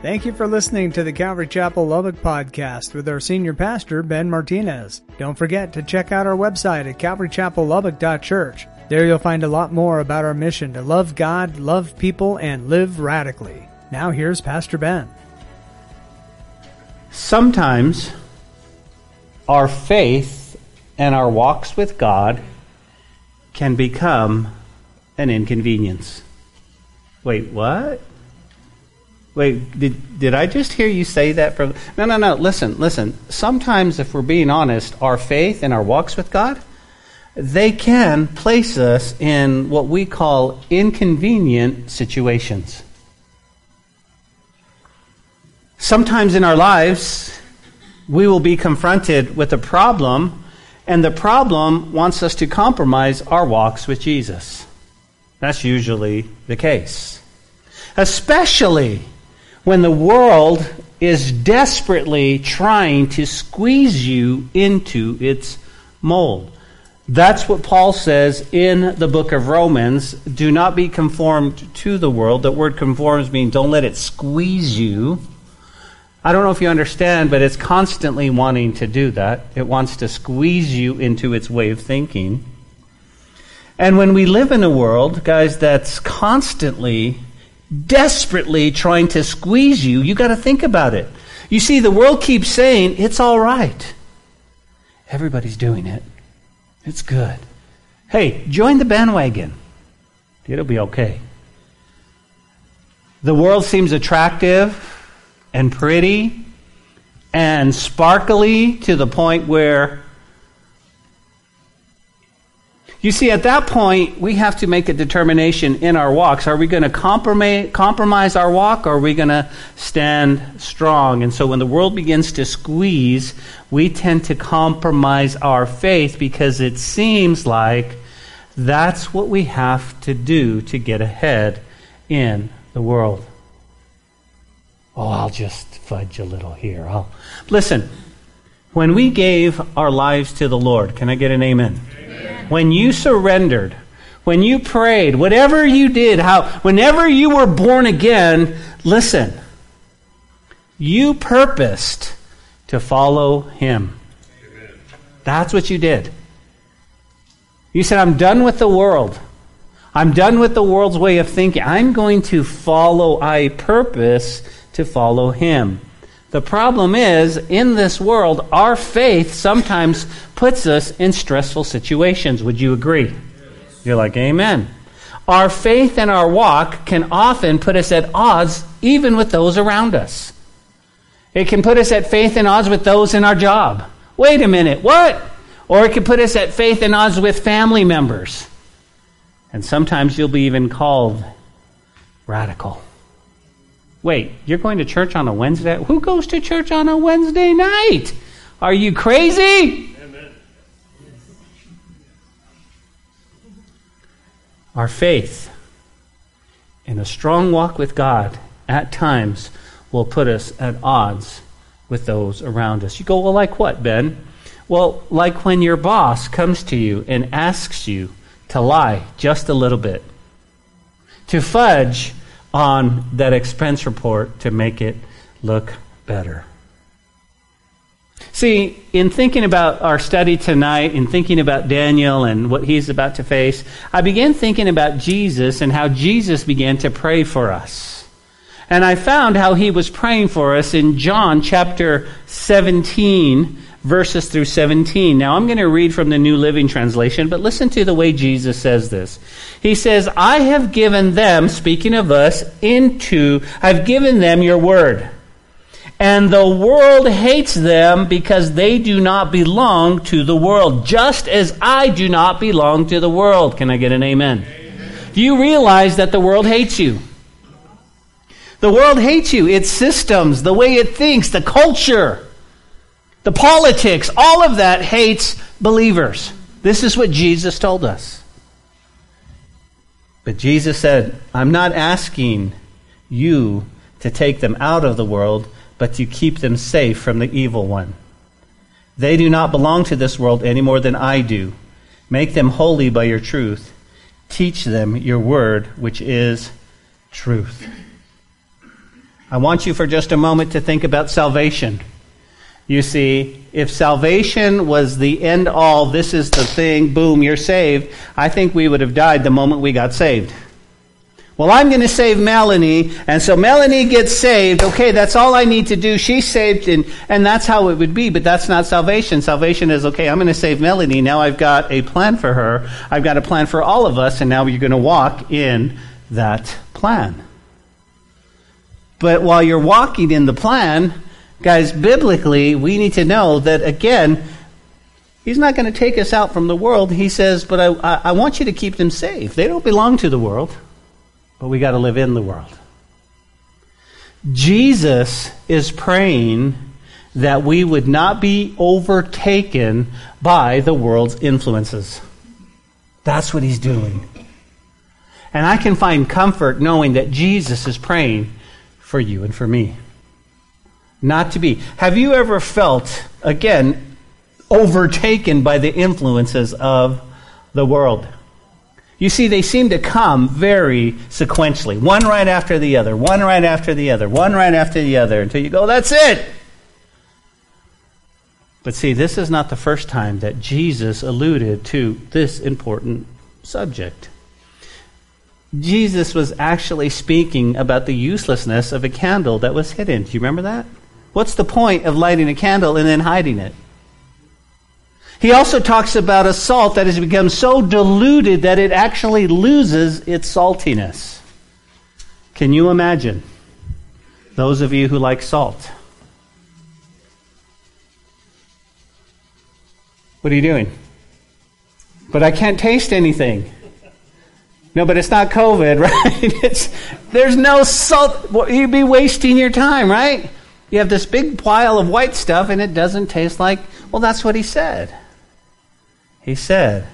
Thank you for listening to the Calvary Chapel Lubbock podcast with our senior pastor, Ben Martinez. Don't forget to check out our website at calvarychapellubbock.church. There you'll find a lot more about our mission to love God, love people, and live radically. Now here's Pastor Ben. Sometimes our faith and our walks with God can become an inconvenience. Wait, what? Wait, did, did I just hear you say that? From, no, no, no. Listen, listen. Sometimes, if we're being honest, our faith and our walks with God, they can place us in what we call inconvenient situations. Sometimes in our lives, we will be confronted with a problem, and the problem wants us to compromise our walks with Jesus. That's usually the case. Especially when the world is desperately trying to squeeze you into its mold. That's what Paul says in the book of Romans. Do not be conformed to the world. That word conforms means don't let it squeeze you. I don't know if you understand, but it's constantly wanting to do that. It wants to squeeze you into its way of thinking. And when we live in a world, guys, that's constantly desperately trying to squeeze you, you got to think about it. You see, the world keeps saying it's all right. Everybody's doing it. It's good. Hey, join the bandwagon. It'll be okay. The world seems attractive and pretty and sparkly to the point where you see, at that point, we have to make a determination in our walks. Are we going to compromise, our walk or are we going to stand strong? And so when the world begins to squeeze, we tend to compromise our faith because it seems like that's what we have to do to get ahead in the world. Oh, I'll just fudge a little here. I'll... Listen, when we gave our lives to the Lord, can I get an amen? When you surrendered, when you prayed, whatever you did, how, whenever you were born again, listen, you purposed to follow Him. Amen. That's what you did. You said, I'm done with the world. I'm done with the world's way of thinking. I'm going to follow, I purpose to follow Him. The problem is, in this world, our faith sometimes puts us in stressful situations. Would you agree? You're like, Amen. Our faith and our walk can often put us at odds even with those around us. It can put us at faith and odds with those in our job. Wait a minute, what? Or it can put us at faith and odds with family members. And sometimes you'll be even called radical. Wait, you're going to church on a Wednesday? Who goes to church on a Wednesday night? Are you crazy? Amen. Our faith in a strong walk with God at times will put us at odds with those around us. You go, well, like what, Ben? Well, like when your boss comes to you and asks you to lie just a little bit, to fudge on that expense report to make it look better. See, in thinking about our study tonight, in thinking about Daniel and what he's about to face, I began thinking about Jesus and how Jesus began to pray for us. And I found how he was praying for us in John chapter 17, verses through 17. Now, I'm going to read from the New Living Translation, but listen to the way Jesus says this. He says, I have given them, speaking of us, into, I've given them your word. And the world hates them because they do not belong to the world, just as I do not belong to the world. Can I get an amen? amen. Do you realize that the world hates you? The world hates you. Its systems, the way it thinks, the culture. The politics, all of that hates believers. This is what Jesus told us. But Jesus said, I'm not asking you to take them out of the world, but to keep them safe from the evil one. They do not belong to this world any more than I do. Make them holy by your truth. Teach them your word, which is truth. I want you for just a moment to think about salvation. You see, if salvation was the end all, this is the thing, boom, you're saved, I think we would have died the moment we got saved. Well, I'm going to save Melanie, and so Melanie gets saved. Okay, that's all I need to do. She's saved, and, and that's how it would be, but that's not salvation. Salvation is, okay, I'm going to save Melanie. Now I've got a plan for her. I've got a plan for all of us, and now you're going to walk in that plan. But while you're walking in the plan, guys, biblically, we need to know that, again, He's not going to take us out from the world. He says, but I, I, want you to keep them safe. They don't belong to the world but we got to live in the world. Jesus is praying that we would not be overtaken by the world's influences. That's what he's doing. And I can find comfort knowing that Jesus is praying for you and for me. Not to be. Have you ever felt, again, overtaken by the influences of the world? You see, they seem to come very sequentially, one right after the other, one right after the other, one right after the other, until you go, that's it. But see, this is not the first time that Jesus alluded to this important subject. Jesus was actually speaking about the uselessness of a candle that was hidden. Do you remember that? What's the point of lighting a candle and then hiding it? He also talks about a salt that has become so diluted that it actually loses its saltiness. Can you imagine? Those of you who like salt. What are you doing? But I can't taste anything. No, but it's not COVID, right? It's, there's no salt. You'd be wasting your time, right? You have this big pile of white stuff and it doesn't taste like, well, that's what he said. He said.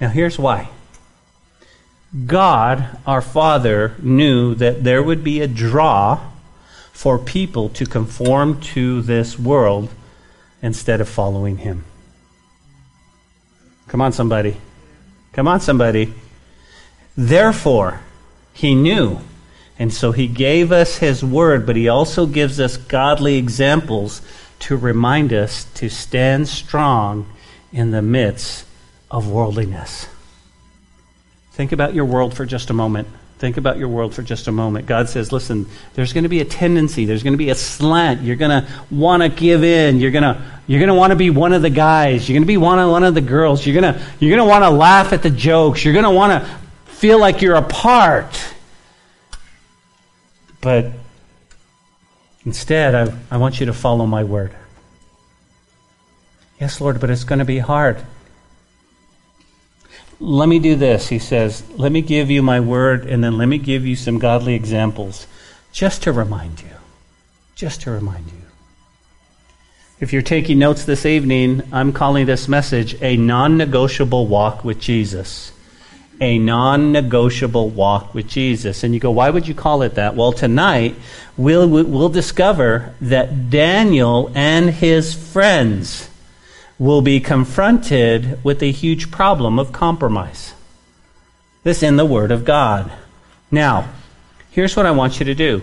Now, here's why. God, our Father, knew that there would be a draw for people to conform to this world instead of following Him. Come on, somebody. Come on, somebody. Therefore, He knew. And so He gave us His Word, but He also gives us godly examples to remind us to stand strong in the midst of worldliness. Think about your world for just a moment. Think about your world for just a moment. God says, listen, there's going to be a tendency, there's going to be a slant. You're going to want to give in. You're going to you're going to want to be one of the guys. You're going to be one of one of the girls. You're going to you're going to want to laugh at the jokes. You're going to want to feel like you're a part. But Instead, I, I want you to follow my word. Yes, Lord, but it's going to be hard. Let me do this, he says. Let me give you my word, and then let me give you some godly examples just to remind you. Just to remind you. If you're taking notes this evening, I'm calling this message a non negotiable walk with Jesus a non negotiable walk with Jesus. And you go, why would you call it that? Well, tonight we'll, we'll discover that Daniel and his friends will be confronted with a huge problem of compromise. This in the Word of God. Now, here's what I want you to do.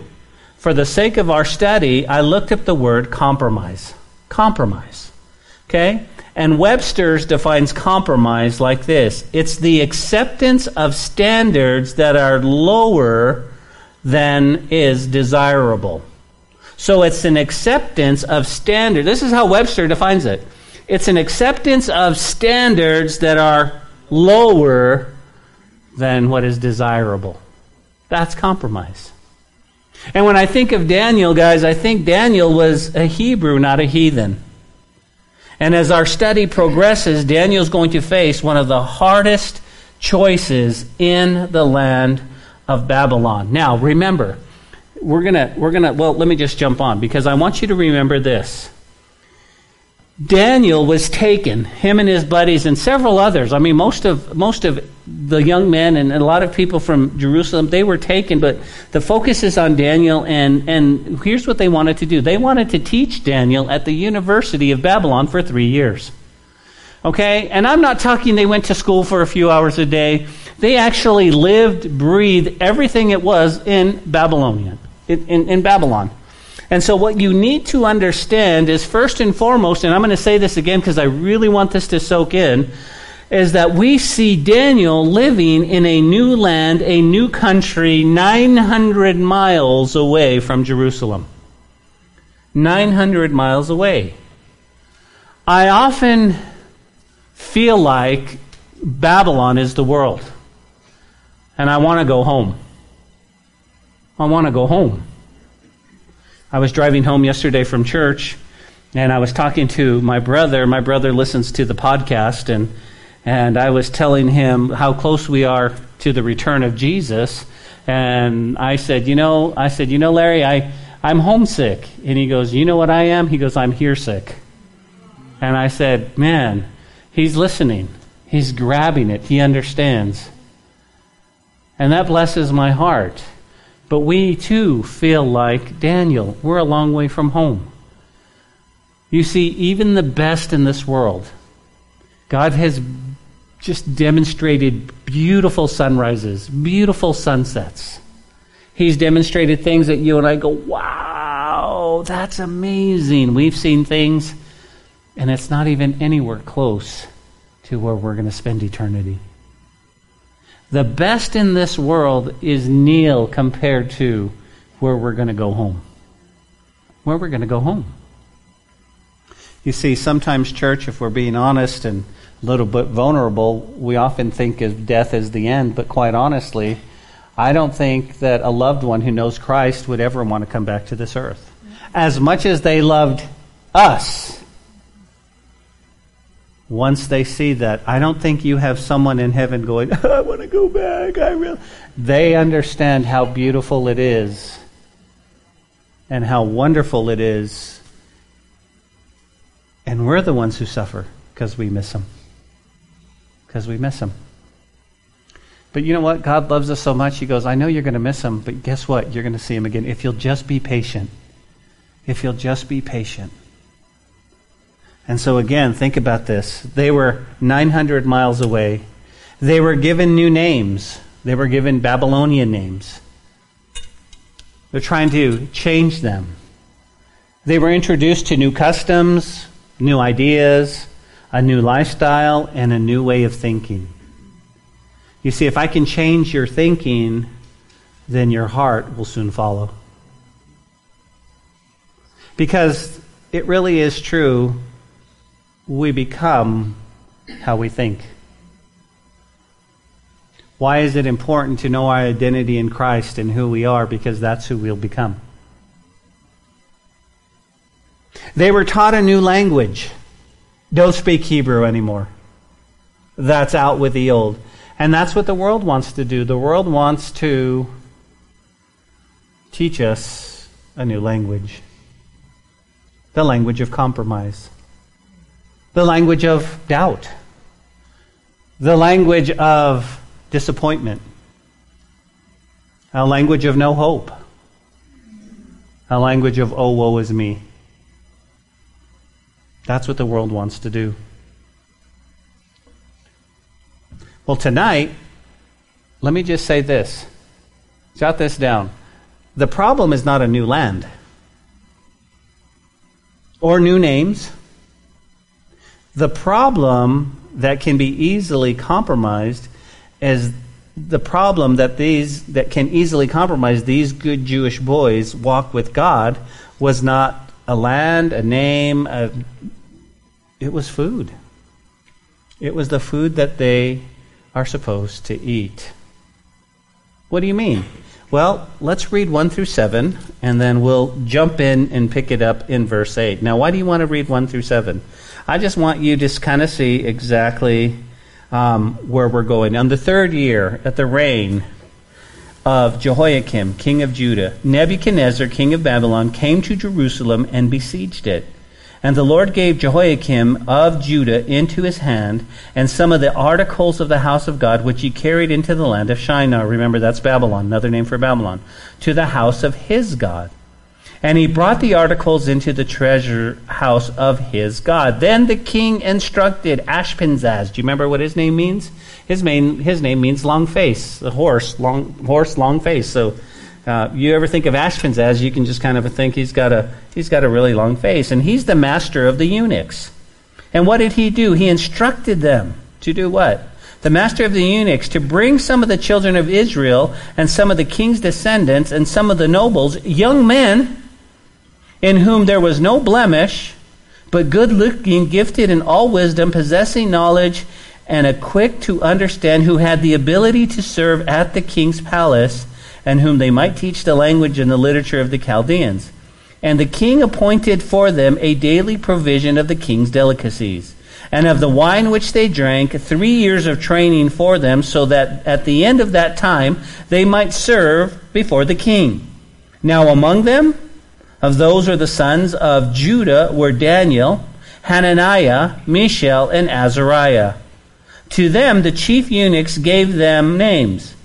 For the sake of our study, I looked up the word compromise. Compromise. Okay? And Webster's defines compromise like this it's the acceptance of standards that are lower than is desirable. So it's an acceptance of standards. This is how Webster defines it it's an acceptance of standards that are lower than what is desirable. That's compromise. And when I think of Daniel, guys, I think Daniel was a Hebrew, not a heathen. And as our study progresses, Daniel's going to face one of the hardest choices in the land of Babylon. Now, remember, we're going to we're going to well, let me just jump on because I want you to remember this. Daniel was taken, him and his buddies and several others. I mean, most of most of the young men and, a lot of people from Jerusalem, they were taken, but the focus is on Daniel and and here's what they wanted to do. They wanted to teach Daniel at the University of Babylon for 3 years. Okay? And I'm not talking they went to school for a few hours a day. They actually lived, breathed everything it was in Babylonian, in, in, in Babylon. And so, what you need to understand is first and foremost, and I'm going to say this again because I really want this to soak in, is that we see Daniel living in a new land, a new country, 900 miles away from Jerusalem. 900 miles away. I often feel like Babylon is the world. And I want to go home. I want to go home. I was driving home yesterday from church and I was talking to my brother. My brother listens to the podcast and and I was telling him how close we are to the return of Jesus. And I said, you know, I said, you know, Larry, I, I'm homesick. And he goes, you know what I am? He goes, I'm here sick. And I said, man, he's listening. He's grabbing it. He understands. And that blesses my heart. But we too feel like Daniel. We're a long way from home. You see, even the best in this world, God has just demonstrated beautiful sunrises, beautiful sunsets. He's demonstrated things that you and I go, wow, that's amazing. We've seen things, and it's not even anywhere close to where we're going to spend eternity. The best in this world is nil compared to where we're going to go home. Where we're going to go home. You see, sometimes, church, if we're being honest and little bit vulnerable, we often think of death as the end, but quite honestly, I don't think that a loved one who knows Christ would ever want to come back to this earth. As much as they loved us, once they see that, I don't think you have someone in heaven going, I want to go back. I really. They understand how beautiful it is and how wonderful it is. And we're the ones who suffer because we miss them because we miss him. But you know what? God loves us so much. He goes, I know you're going to miss him, but guess what? You're going to see him again if you'll just be patient. If you'll just be patient. And so, again, think about this. They were 900 miles away. They were given new names, they were given Babylonian names. They're trying to change them. They were introduced to new customs, new ideas, a new lifestyle, and a new way of thinking. You see, if I can change your thinking, then your heart will soon follow. Because it really is true, we become how we think. Why is it important to know our identity in Christ and who we are? Because that's who we'll become. They were taught a new language. Don't speak Hebrew anymore. That's out with the old. And that's what the world wants to do. The world wants to teach us a new language the language of compromise, the language of doubt, the language of disappointment, a language of no hope, a language of, oh, woe is me. That's what the world wants to do. Well, tonight, let me just say this. Jot this down. The problem is not a new land or new names. The problem that can be easily compromised is the problem that these that can easily compromise these good Jewish boys walk with God was not a land, a name, a, it was food. It was the food that they are supposed to eat. What do you mean? Well, let's read 1 through 7, and then we'll jump in and pick it up in verse 8. Now, why do you want to read 1 through 7? I just want you to kind of see exactly um, where we're going. On the third year, at the reign of Jehoiakim, king of Judah, Nebuchadnezzar, king of Babylon, came to Jerusalem and besieged it. And the Lord gave Jehoiakim of Judah into his hand, and some of the articles of the house of God, which he carried into the land of Shinar. Remember, that's Babylon, another name for Babylon, to the house of his God. And he brought the articles into the treasure house of his God. Then the king instructed Ashpenaz. Do you remember what his name means? His, main, his name means long face, the horse, long, horse, long face. So uh, you ever think of Ashpenaz, you can just kind of think he's got, a, he's got a really long face. And he's the master of the eunuchs. And what did he do? He instructed them to do what? The master of the eunuchs to bring some of the children of Israel and some of the king's descendants and some of the nobles, young men in whom there was no blemish, but good looking, gifted in all wisdom, possessing knowledge, and a quick to understand, who had the ability to serve at the king's palace, and whom they might teach the language and the literature of the Chaldeans. And the king appointed for them a daily provision of the king's delicacies, and of the wine which they drank, three years of training for them, so that at the end of that time they might serve before the king. Now among them, of those are the sons of Judah were Daniel, Hananiah, Mishael, and Azariah. To them the chief eunuchs gave them names.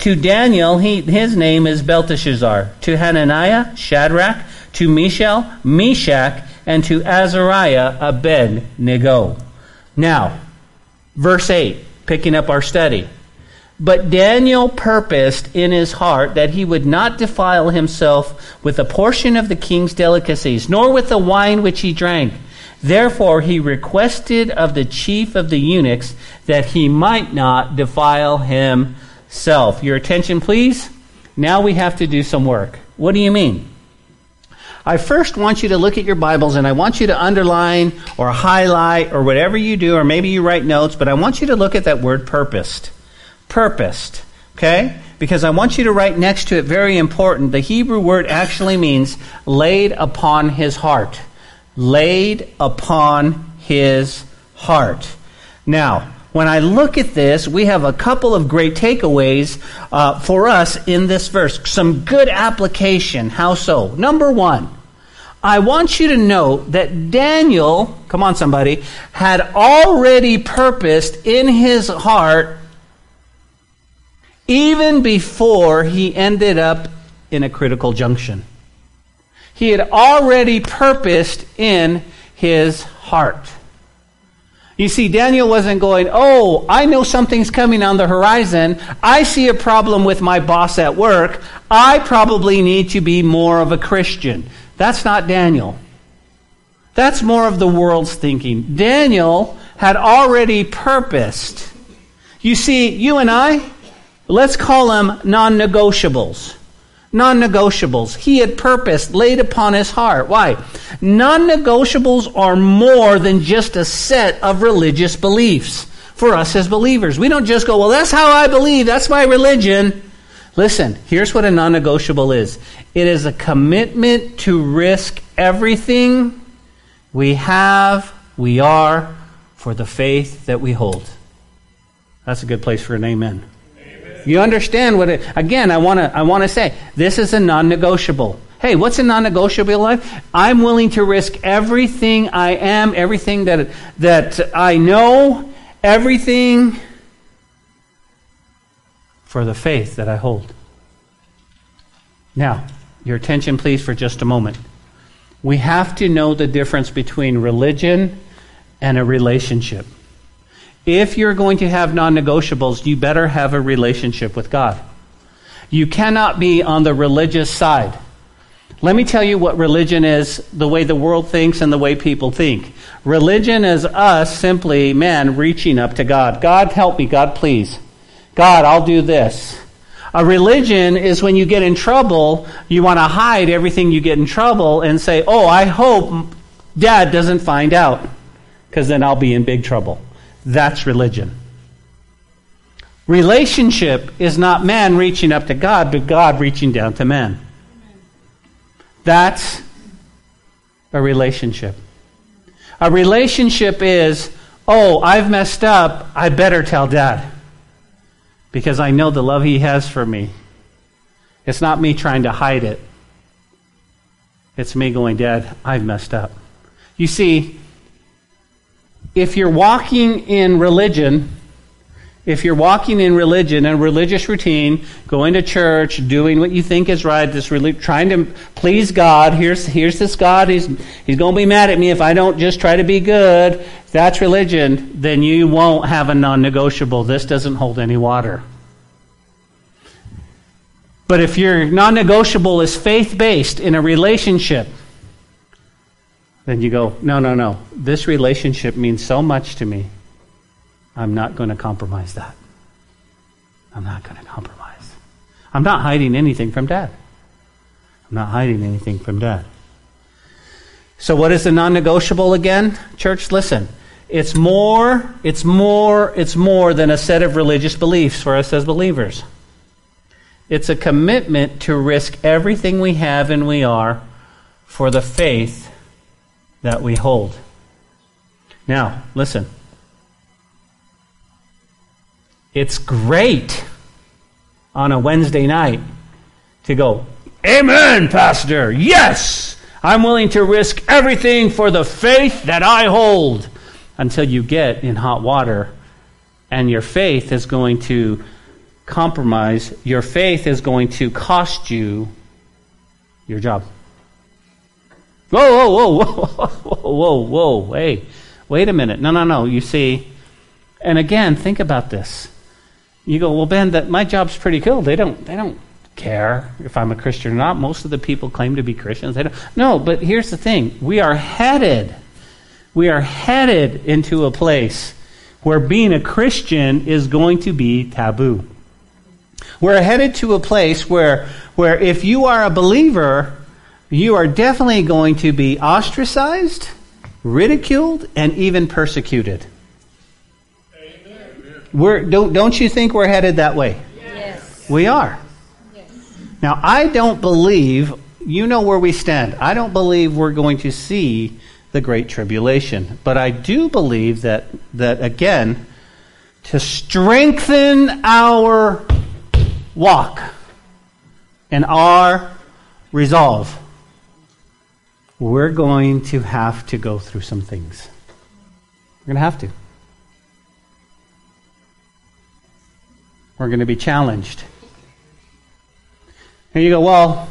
To Daniel, he, his name is Belteshazzar. To Hananiah, Shadrach. To Mishael, Meshach. And to Azariah, Abednego. Now, verse 8, picking up our study. But Daniel purposed in his heart that he would not defile himself with a portion of the king's delicacies, nor with the wine which he drank. Therefore he requested of the chief of the eunuchs that he might not defile himself. Your attention, please. Now we have to do some work. What do you mean? I first want you to look at your Bibles and I want you to underline or highlight or whatever you do, or maybe you write notes, but I want you to look at that word purposed purposed. Okay? Because I want you to write next to it, very important, the Hebrew word actually means laid upon his heart. Laid upon his heart. Now, when I look at this, we have a couple of great takeaways uh, for us in this verse. Some good application. How so? Number one, I want you to note that Daniel, come on somebody, had already purposed in his heart even before he ended up in a critical junction. He had already purposed in his heart. You see, Daniel wasn't going, Oh, I know something's coming on the horizon. I see a problem with my boss at work. I probably need to be more of a Christian. That's not Daniel. That's more of the world's thinking. Daniel had already purposed. You see, you and I, Let's call them non negotiables. Non negotiables. He had purpose laid upon his heart. Why? Non negotiables are more than just a set of religious beliefs for us as believers. We don't just go, well, that's how I believe, that's my religion. Listen, here's what a non negotiable is it is a commitment to risk everything we have, we are, for the faith that we hold. That's a good place for an amen. You understand what it, again, I want to I want to say, this is a non-negotiable. Hey, what's a non-negotiable life? I'm willing to risk everything I am, everything that that I know, everything for the faith that I hold. Now, your attention please for just a moment. We have to know the difference between religion and a relationship. If you're going to have non negotiables, you better have a relationship with God. You cannot be on the religious side. Let me tell you what religion is the way the world thinks and the way people think. Religion is us simply, man, reaching up to God. God, help me. God, please. God, I'll do this. A religion is when you get in trouble, you want to hide everything you get in trouble and say, oh, I hope dad doesn't find out because then I'll be in big trouble. That's religion. Relationship is not man reaching up to God, but God reaching down to man. That's a relationship. A relationship is, oh, I've messed up. I better tell dad because I know the love he has for me. It's not me trying to hide it. It's me going, Dad, I've messed up. You see, if you're walking in religion If you're walking in religion and religious routine, going to church, doing what you think is right, this really trying to please God, here's here's this God, he's he's going to be mad at me if I don't just try to be good. That's religion, then you won't have a non-negotiable. This doesn't hold any water. But if your non-negotiable is faith-based in a relationship, then you go, no, no, no. This relationship means so much to me. I'm not going to compromise that. I'm not going to compromise. I'm not hiding anything from dad. I'm not hiding anything from dad. So what is the non-negotiable again? Church, listen. It's more, it's more, it's more than a set of religious beliefs for us as believers. It's a commitment to risk everything we have and we are for the faith that we hold. Now, listen. It's great on a Wednesday night to go, Amen, Pastor. Yes, I'm willing to risk everything for the faith that I hold until you get in hot water and your faith is going to compromise. Your faith is going to cost you your job. Whoa, whoa, whoa, whoa, whoa, whoa, whoa, hey, wait a minute. No, no, no. You see, and again, think about this. You go, well, Ben, that my job's pretty cool. They don't, they don't care if I'm a Christian or not. Most of the people claim to be Christians. They don't. No, but here's the thing: we are headed, we are headed into a place where being a Christian is going to be taboo. We're headed to a place where, where if you are a believer, you are definitely going to be ostracized, ridiculed, and even persecuted. We're, don't, don't you think we're headed that way? Yes. We are. Yes. Now, I don't believe, you know where we stand. I don't believe we're going to see the Great Tribulation. But I do believe that, that again, to strengthen our walk and our resolve, we're going to have to go through some things. We're going to have to. We're going to be challenged. And you go, well,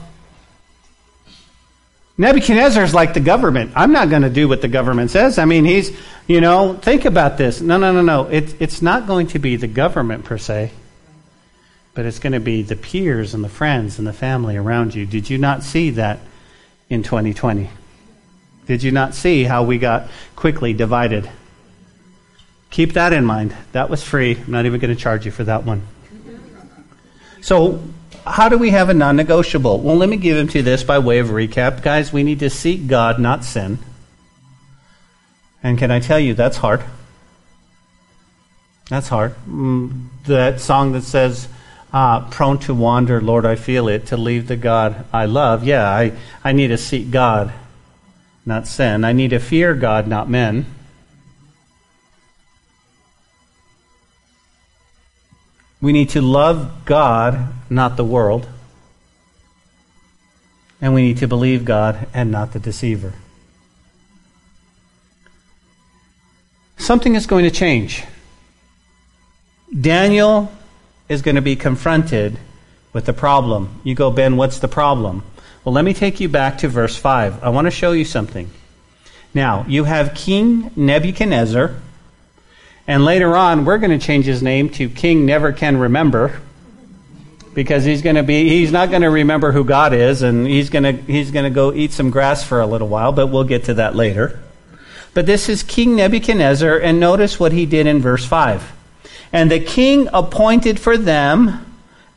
Nebuchadnezzar is like the government. I'm not going to do what the government says. I mean, he's, you know, think about this. No, no, no, no. It, it's not going to be the government per se, but it's going to be the peers and the friends and the family around you. Did you not see that in 2020? Did you not see how we got quickly divided? Keep that in mind. That was free. I'm not even going to charge you for that one. So, how do we have a non negotiable? Well, let me give him to this by way of recap. Guys, we need to seek God, not sin. And can I tell you, that's hard. That's hard. Mm, that song that says, uh, prone to wander, Lord, I feel it, to leave the God I love. Yeah, I, I need to seek God, not sin. I need to fear God, not men. We need to love God, not the world. And we need to believe God and not the deceiver. Something is going to change. Daniel is going to be confronted with the problem. You go, Ben, what's the problem? Well, let me take you back to verse 5. I want to show you something. Now, you have King Nebuchadnezzar and later on, we're going to change his name to King Never Can Remember because he's going to be he's not going to remember who God is and he's going to he's going to go eat some grass for a little while, but we'll get to that later. But this is King Nebuchadnezzar and notice what he did in verse 5. And the king appointed for them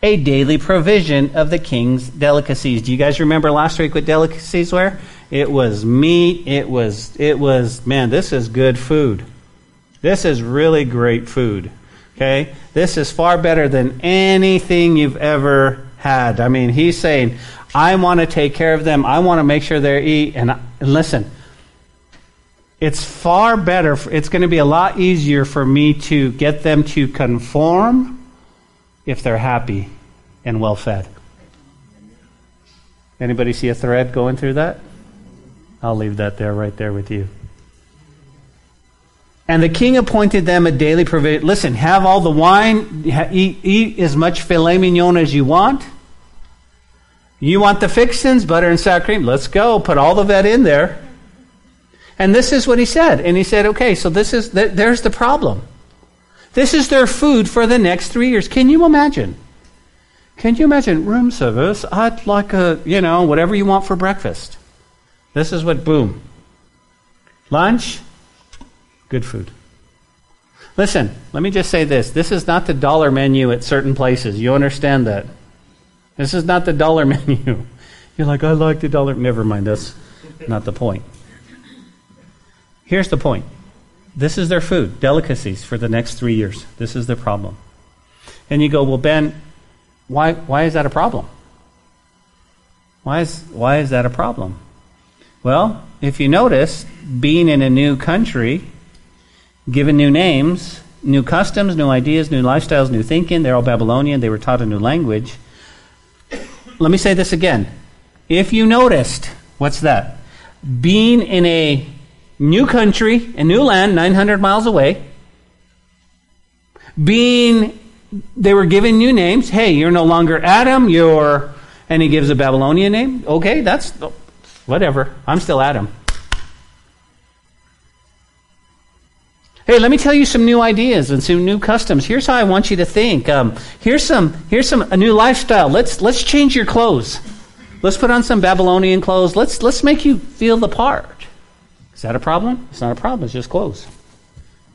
a daily provision of the king's delicacies. Do you guys remember last week what delicacies were? It was meat, it was it was man, this is good food. This is really great food. Okay? This is far better than anything you've ever had. I mean, he's saying, I want to take care of them. I want to make sure they eat. And, and listen, it's far better. It's going to be a lot easier for me to get them to conform if they're happy and well fed. Anybody see a thread going through that? I'll leave that there, right there with you. And the king appointed them a daily provision. Listen, have all the wine, eat, eat as much filet mignon as you want. You want the fixins, butter and sour cream? Let's go. Put all of that in there. And this is what he said. And he said, okay, so this is, there's the problem. This is their food for the next three years. Can you imagine? Can you imagine room service? I'd like a, you know, whatever you want for breakfast. This is what, boom. Lunch, good food. Listen, let me just say this. This is not the dollar menu at certain places. You understand that? This is not the dollar menu. You're like, I like the dollar. Never mind, that's not the point. Here's the point this is their food, delicacies for the next three years. This is their problem. And you go, well, Ben, why, why is that a problem? Why is, why is that a problem? Well, if you notice, being in a new country, given new names, new customs, new ideas, new lifestyles, new thinking, they're all Babylonian, they were taught a new language. Let me say this again. If you noticed, what's that? Being in a new country, a new land, 900 miles away, being, they were given new names. Hey, you're no longer Adam, you're, and he gives a Babylonian name. Okay, that's, whatever. I'm still Adam. Hey, let me tell you some new ideas and some new customs. Here's how I want you to think. Um, here's some. Here's some a new lifestyle. Let's let's change your clothes. Let's put on some Babylonian clothes. Let's let's make you feel the part. Is that a problem? It's not a problem. It's just clothes.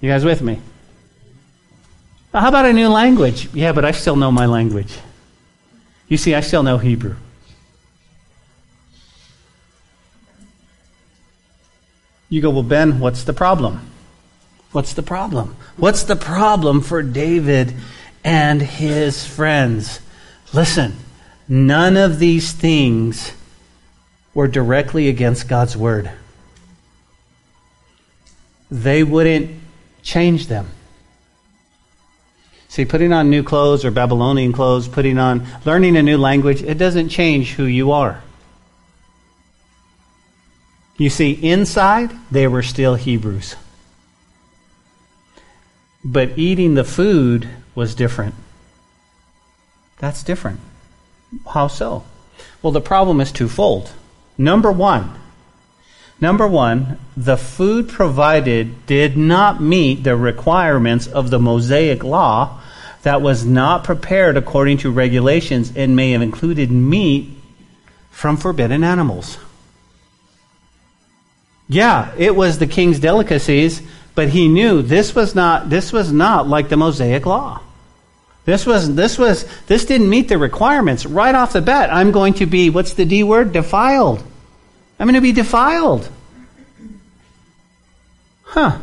You guys with me? How about a new language? Yeah, but I still know my language. You see, I still know Hebrew. You go, well, Ben, what's the problem? What's the problem? What's the problem for David and his friends? Listen, none of these things were directly against God's word they wouldn't change them. See, putting on new clothes or Babylonian clothes, putting on, learning a new language, it doesn't change who you are. You see, inside, they were still Hebrews. But eating the food was different. That's different. How so? Well, the problem is twofold. Number one, Number one, the food provided did not meet the requirements of the Mosaic law that was not prepared according to regulations and may have included meat from forbidden animals. Yeah, it was the king's delicacies, but he knew this was not this was not like the Mosaic law. This was this was this didn't meet the requirements right off the bat. I'm going to be what's the D word? Defiled. I'm going to be defiled. Huh.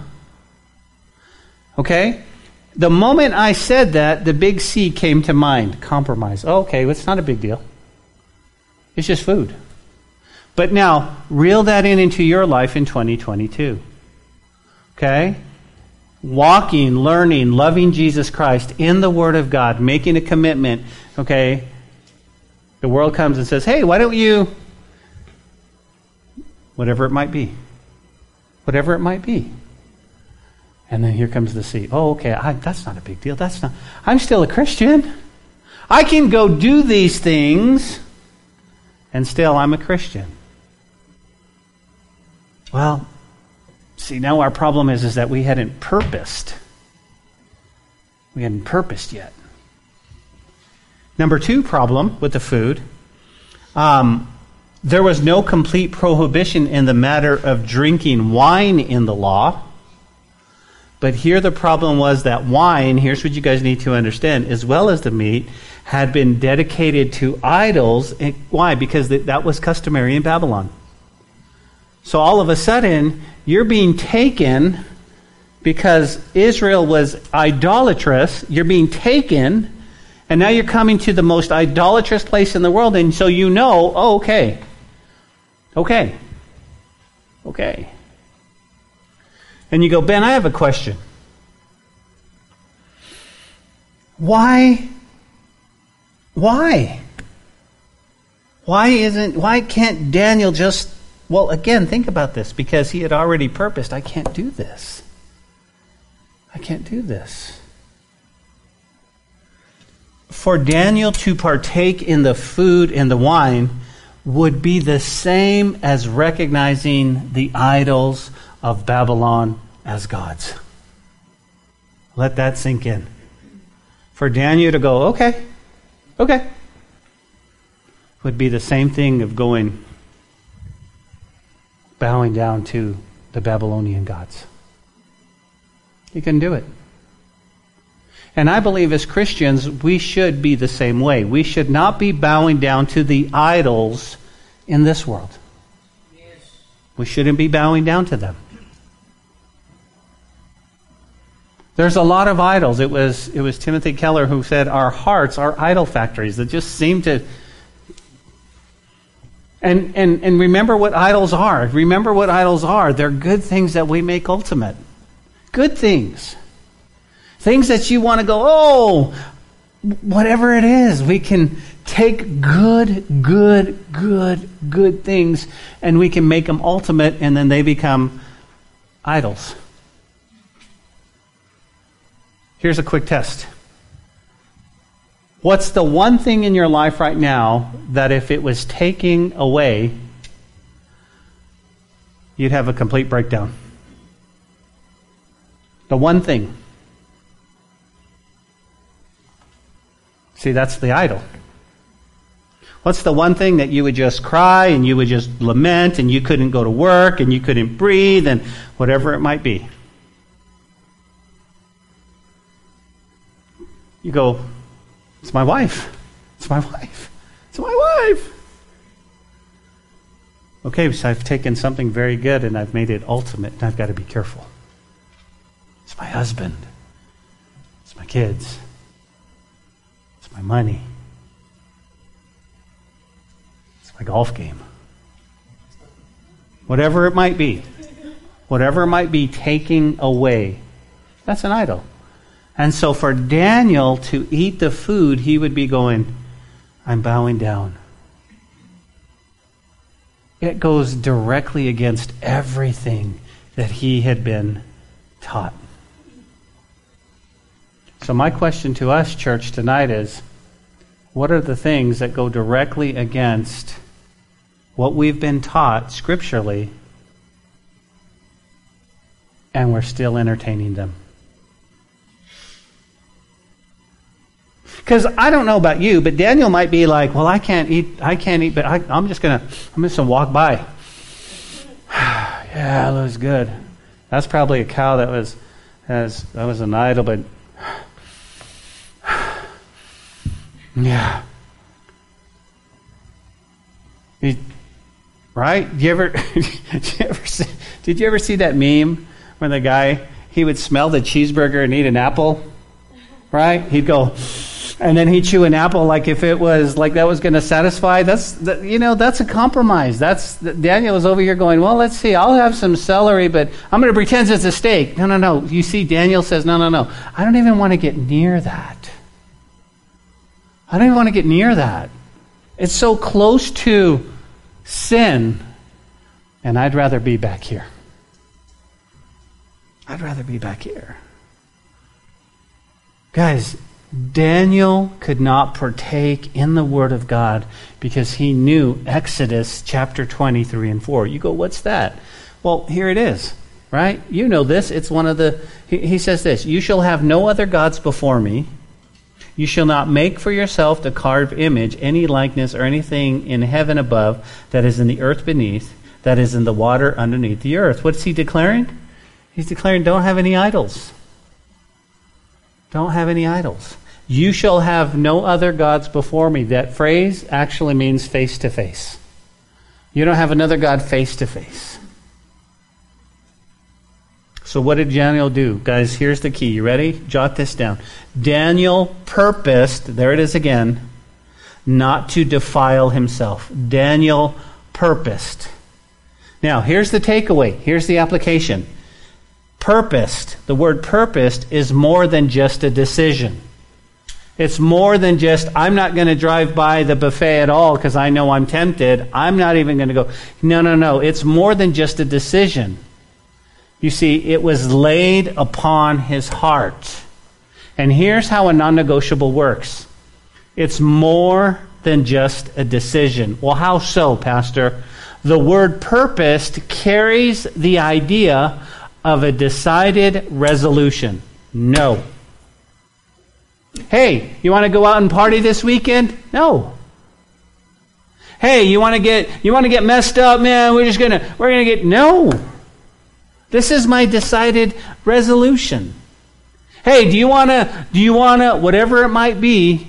Okay? The moment I said that, the big C came to mind compromise. Okay, well, it's not a big deal. It's just food. But now, reel that in into your life in 2022. Okay? Walking, learning, loving Jesus Christ in the Word of God, making a commitment. Okay? The world comes and says, hey, why don't you whatever it might be. Whatever it might be. And then here comes the C. Oh, okay, I, that's not a big deal. That's not. I'm still a Christian. I can go do these things, and still I'm a Christian. Well, see, now our problem is, is that we hadn't purposed. We hadn't purposed yet. Number two problem with the food um, there was no complete prohibition in the matter of drinking wine in the law. But here the problem was that wine, here's what you guys need to understand, as well as the meat, had been dedicated to idols. Why? Because that was customary in Babylon. So all of a sudden, you're being taken because Israel was idolatrous. You're being taken, and now you're coming to the most idolatrous place in the world, and so you know, oh, okay, Okay. Okay. And you go, Ben, I have a question. Why? Why? Why isn't, why can't Daniel just, well, again, think about this, because he had already purposed, I can't do this. I can't do this. For Daniel to partake in the food and the wine would be the same as recognizing the idols of Babylon as gods. Let that sink in. For Daniel to go, okay, okay, would be the same thing of going, bowing down to the Babylonian gods. You can do it. And I believe as Christians, we should be the same way. We should not be bowing down to the idols in this world. We shouldn't be bowing down to them. There's a lot of idols. It was, it was Timothy Keller who said, Our hearts are idol factories that just seem to. And, and, and remember what idols are. Remember what idols are. They're good things that we make ultimate. Good things. Things that you want to go, oh, whatever it is, we can take good, good, good, good things and we can make them ultimate and then they become idols. Here's a quick test. What's the one thing in your life right now that if it was taking away, you'd have a complete breakdown? The one thing. See, that's the idol. What's the one thing that you would just cry and you would just lament and you couldn't go to work and you couldn't breathe and whatever it might be? You go, it's my wife. It's my wife. It's my wife. Okay, so I've taken something very good and I've made it ultimate and I've got to be careful. It's my husband. It's my kids. My money. It's my golf game. Whatever it might be. Whatever it might be taking away. That's an idol. And so for Daniel to eat the food, he would be going, I'm bowing down. It goes directly against everything that he had been taught. So, my question to us, church, tonight is what are the things that go directly against what we've been taught scripturally, and we're still entertaining them? Because I don't know about you, but Daniel might be like, "Well, I can't eat. I can't eat, but I, am just gonna. I'm just gonna walk by. yeah, that was good. That's probably a cow that was, as that was an idol, but yeah. He, right? Did you ever? did you ever see, did you ever see that meme when the guy he would smell the cheeseburger and eat an apple? Right? He'd go and then he'd chew an apple like if it was like that was going to satisfy. That's that, you know that's a compromise. That's Daniel is over here going, well, let's see. I'll have some celery, but I'm going to pretend it's a steak. No, no, no. You see, Daniel says, no, no, no. I don't even want to get near that. I don't even want to get near that. It's so close to sin, and I'd rather be back here. I'd rather be back here. Guys, Daniel could not partake in the Word of God because he knew Exodus chapter 23 and 4. You go, what's that? Well, here it is, right? You know this. It's one of the, he, he says this You shall have no other gods before me. You shall not make for yourself the carved image, any likeness or anything in heaven above, that is in the earth beneath, that is in the water underneath the earth. What's he declaring? He's declaring, don't have any idols. Don't have any idols. You shall have no other gods before me. That phrase actually means face to face. You don't have another God face to face. So, what did Daniel do? Guys, here's the key. You ready? Jot this down. Daniel purposed, there it is again, not to defile himself. Daniel purposed. Now, here's the takeaway. Here's the application. Purposed, the word purposed is more than just a decision. It's more than just, I'm not going to drive by the buffet at all because I know I'm tempted. I'm not even going to go. No, no, no. It's more than just a decision. You see, it was laid upon his heart. And here's how a non negotiable works it's more than just a decision. Well, how so, Pastor? The word purposed carries the idea of a decided resolution. No. Hey, you want to go out and party this weekend? No. Hey, you want to get you want to get messed up, man? We're just going to we're going to get no. This is my decided resolution. Hey, do you want to do you want to whatever it might be?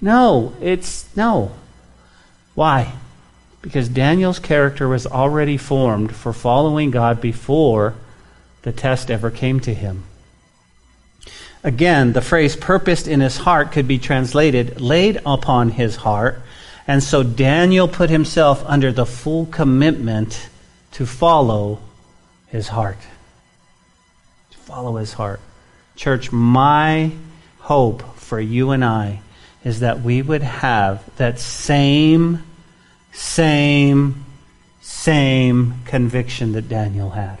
No, it's no. Why? Because Daniel's character was already formed for following God before the test ever came to him. Again, the phrase purposed in his heart could be translated laid upon his heart. And so Daniel put himself under the full commitment to follow his heart. To follow his heart. Church, my hope for you and I is that we would have that same, same, same conviction that Daniel had.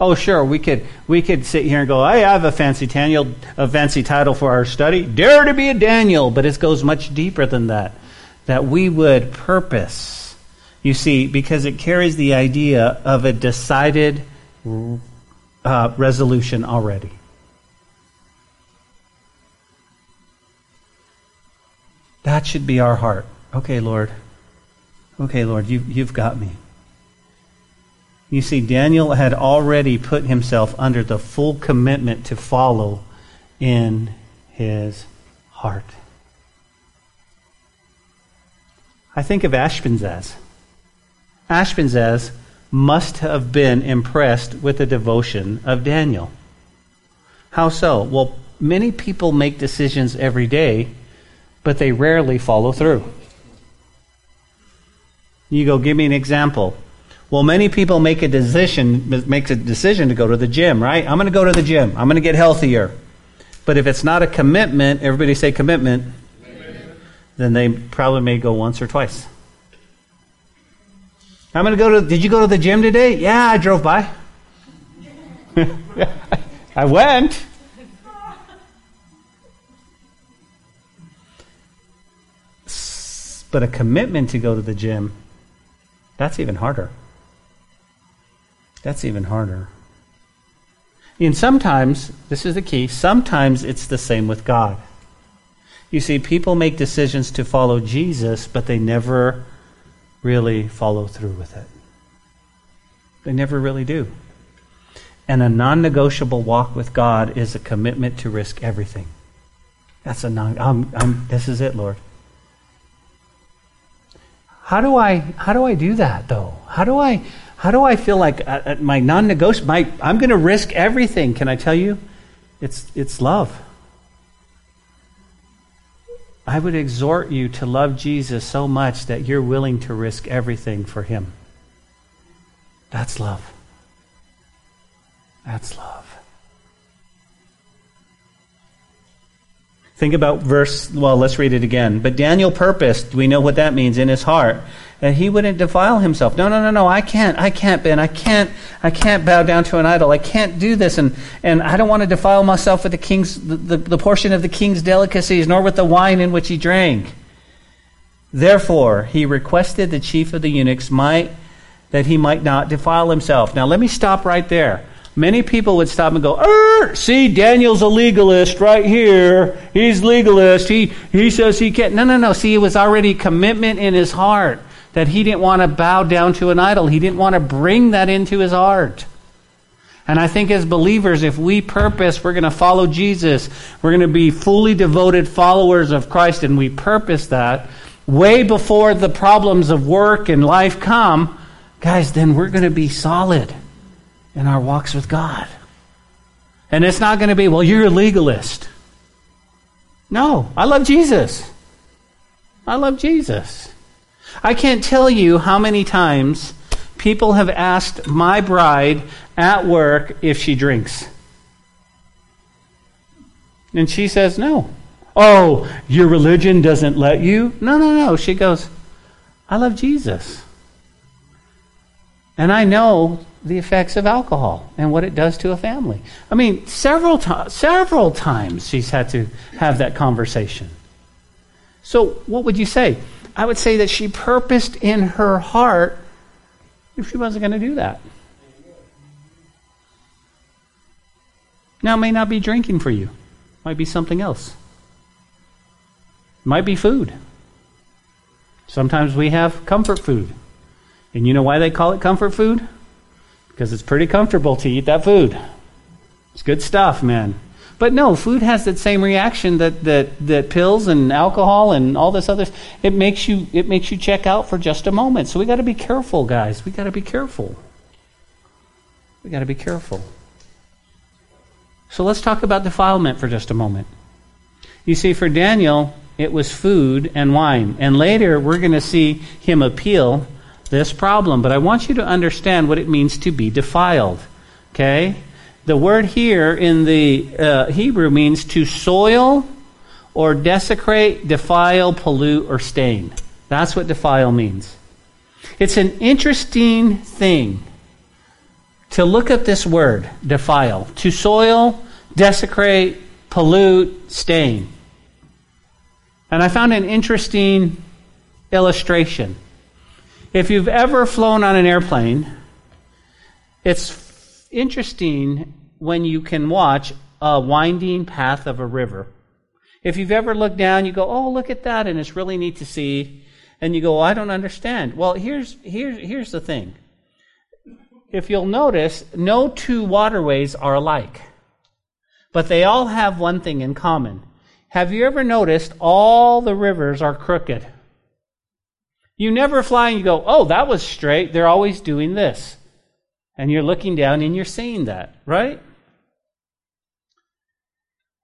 Oh, sure, we could we could sit here and go, hey, "I have a fancy Daniel, a fancy title for our study, Dare to be a Daniel," but it goes much deeper than that. That we would purpose, you see, because it carries the idea of a decided uh, resolution already. That should be our heart. Okay, Lord. Okay, Lord, you, you've got me. You see, Daniel had already put himself under the full commitment to follow in his heart. I think of Ashpenaz. Ashpenaz must have been impressed with the devotion of Daniel. How so? Well, many people make decisions every day but they rarely follow through. You go, give me an example. Well, many people make a decision makes a decision to go to the gym, right? I'm going to go to the gym. I'm going to get healthier. But if it's not a commitment, everybody say commitment, commitment. then they probably may go once or twice. I'm going to go to Did you go to the gym today? Yeah, I drove by. I went. But a commitment to go to the gym, that's even harder. That's even harder. And sometimes, this is the key, sometimes it's the same with God. You see, people make decisions to follow Jesus, but they never really follow through with it. They never really do. And a non negotiable walk with God is a commitment to risk everything. That's a non. I'm, I'm, this is it, Lord. How do I how do I do that though? How do I how do I feel like uh, uh my non-negotiable I'm going to risk everything? Can I tell you? It's it's love. I would exhort you to love Jesus so much that you're willing to risk everything for him. That's love. That's love. Think about verse, well, let's read it again. But Daniel purposed, we know what that means, in his heart, that he wouldn't defile himself. No, no, no, no, I can't, I can't, Ben, I can't, I can't bow down to an idol. I can't do this, and, and I don't want to defile myself with the king's, the, the, the portion of the king's delicacies, nor with the wine in which he drank. Therefore, he requested the chief of the eunuchs might, that he might not defile himself. Now, let me stop right there. Many people would stop and go, er, see, Daniel's a legalist right here. He's legalist. He, he says he can't. No, no, no. See, it was already commitment in his heart that he didn't want to bow down to an idol. He didn't want to bring that into his heart. And I think as believers, if we purpose we're going to follow Jesus, we're going to be fully devoted followers of Christ, and we purpose that way before the problems of work and life come, guys, then we're going to be solid in our walks with God. And it's not going to be, well, you're a legalist. No, I love Jesus. I love Jesus. I can't tell you how many times people have asked my bride at work if she drinks. And she says no. Oh, your religion doesn't let you? No, no, no. She goes, I love Jesus. And I know the effects of alcohol and what it does to a family. I mean, several times, several times she's had to have that conversation. So, what would you say? I would say that she purposed in her heart if she wasn't going to do that. Now, it may not be drinking for you. It might be something else. It might be food. Sometimes we have comfort food. And you know why they call it comfort food? Because it's pretty comfortable to eat that food. It's good stuff, man. But no, food has that same reaction that, that, that pills and alcohol and all this other it makes you it makes you check out for just a moment. So we got to be careful, guys. We got to be careful. We got to be careful. So let's talk about defilement for just a moment. You see, for Daniel, it was food and wine. And later, we're going to see him appeal this problem. But I want you to understand what it means to be defiled. Okay? The word here in the uh, Hebrew means to soil or desecrate, defile, pollute, or stain. That's what defile means. It's an interesting thing to look at this word, defile. To soil, desecrate, pollute, stain. And I found an interesting illustration. If you've ever flown on an airplane, it's interesting when you can watch a winding path of a river. If you've ever looked down, you go, "Oh, look at that," and it's really neat to see. And you go, "I don't understand." Well, here's here's here's the thing. If you'll notice, no two waterways are alike, but they all have one thing in common. Have you ever noticed all the rivers are crooked? You never fly and you go, "Oh, that was straight." They're always doing this. And you're looking down and you're seeing that, right?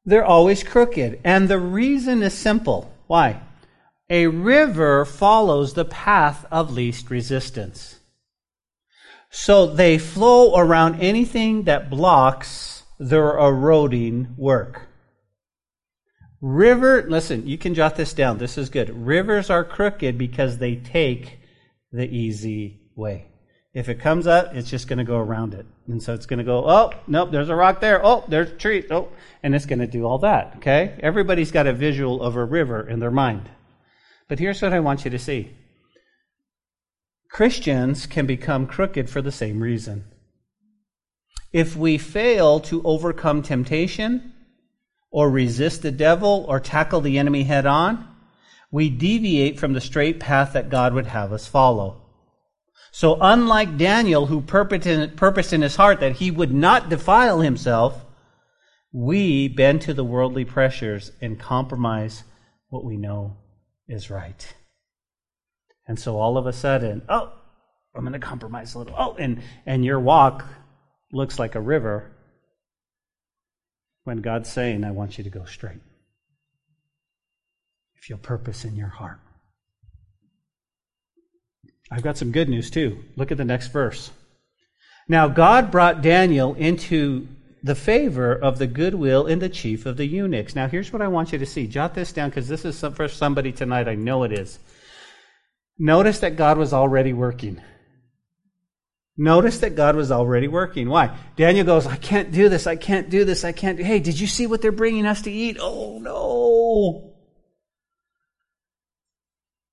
They're always crooked. And the reason is simple. Why? A river follows the path of least resistance. So they flow around anything that blocks their eroding work. River, listen, you can jot this down. This is good. Rivers are crooked because they take the easy way. If it comes up, it's just going to go around it. And so it's going to go, oh, nope, there's a rock there. Oh, there's a tree. Oh, and it's going to do all that. Okay? Everybody's got a visual of a river in their mind. But here's what I want you to see Christians can become crooked for the same reason. If we fail to overcome temptation, or resist the devil, or tackle the enemy head on, we deviate from the straight path that God would have us follow. So, unlike Daniel, who purposed in his heart that he would not defile himself, we bend to the worldly pressures and compromise what we know is right. And so, all of a sudden, oh, I'm going to compromise a little. Oh, and, and your walk looks like a river when God's saying, I want you to go straight. If you'll purpose in your heart. I've got some good news too. Look at the next verse. Now, God brought Daniel into the favor of the goodwill in the chief of the eunuchs. Now, here's what I want you to see. Jot this down because this is for somebody tonight. I know it is. Notice that God was already working. Notice that God was already working. Why? Daniel goes, I can't do this. I can't do this. I can't. Do. Hey, did you see what they're bringing us to eat? Oh, no.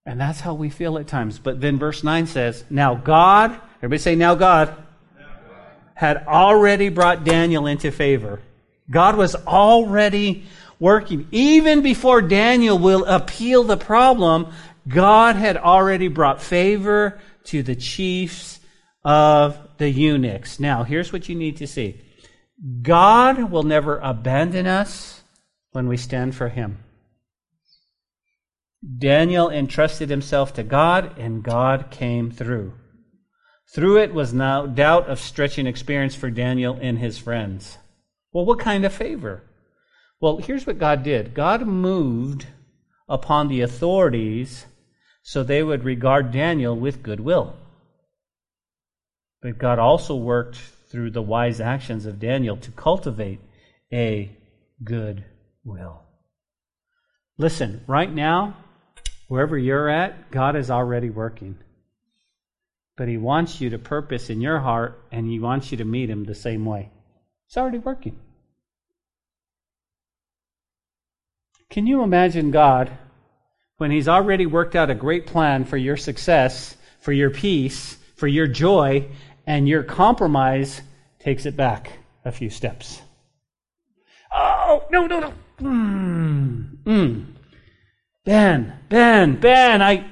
And that's how we feel at times. But then verse 9 says, Now God, everybody say, Now God, now God. had already brought Daniel into favor. God was already working. Even before Daniel will appeal the problem, God had already brought favor to the chiefs of the eunuchs. Now, here's what you need to see God will never abandon us when we stand for Him. Daniel entrusted himself to God, and God came through. Through it was no doubt of stretching experience for Daniel and his friends. Well, what kind of favor? Well, here's what God did God moved upon the authorities so they would regard Daniel with goodwill. But God also worked through the wise actions of Daniel to cultivate a good will. Listen, right now, Wherever you're at, God is already working. But he wants you to purpose in your heart and he wants you to meet him the same way. It's already working. Can you imagine God when he's already worked out a great plan for your success, for your peace, for your joy, and your compromise takes it back a few steps? Oh, no, no, no. Mm, mm. Ben, Ben, Ben, I,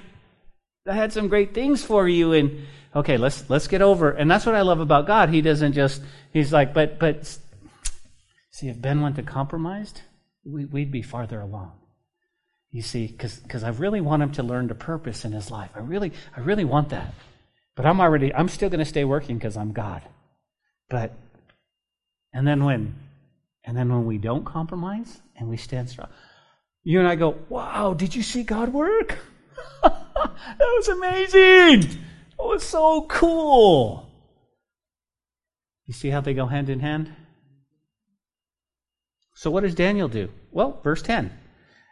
I had some great things for you, and okay, let's let's get over. And that's what I love about God. He doesn't just he's like, but but see, if Ben went to compromised, we, we'd be farther along. You see, because I really want him to learn the purpose in his life. I really I really want that. But I'm already I'm still going to stay working because I'm God. But and then when and then when we don't compromise and we stand strong, you and I go, wow, did you see God work? that was amazing. That was so cool. You see how they go hand in hand? So, what does Daniel do? Well, verse 10.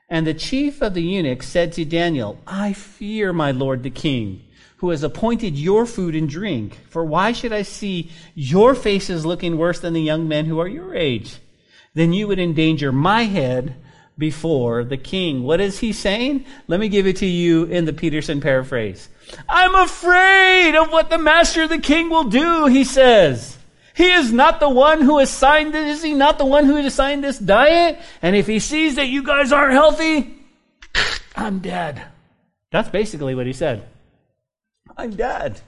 And the chief of the eunuchs said to Daniel, I fear my lord the king, who has appointed your food and drink. For why should I see your faces looking worse than the young men who are your age? Then you would endanger my head before the king. What is he saying? Let me give it to you in the Peterson paraphrase. I'm afraid of what the master the king will do, he says. He is not the one who assigned this. Is he not the one who assigned this diet? And if he sees that you guys aren't healthy, I'm dead. That's basically what he said. I'm dead.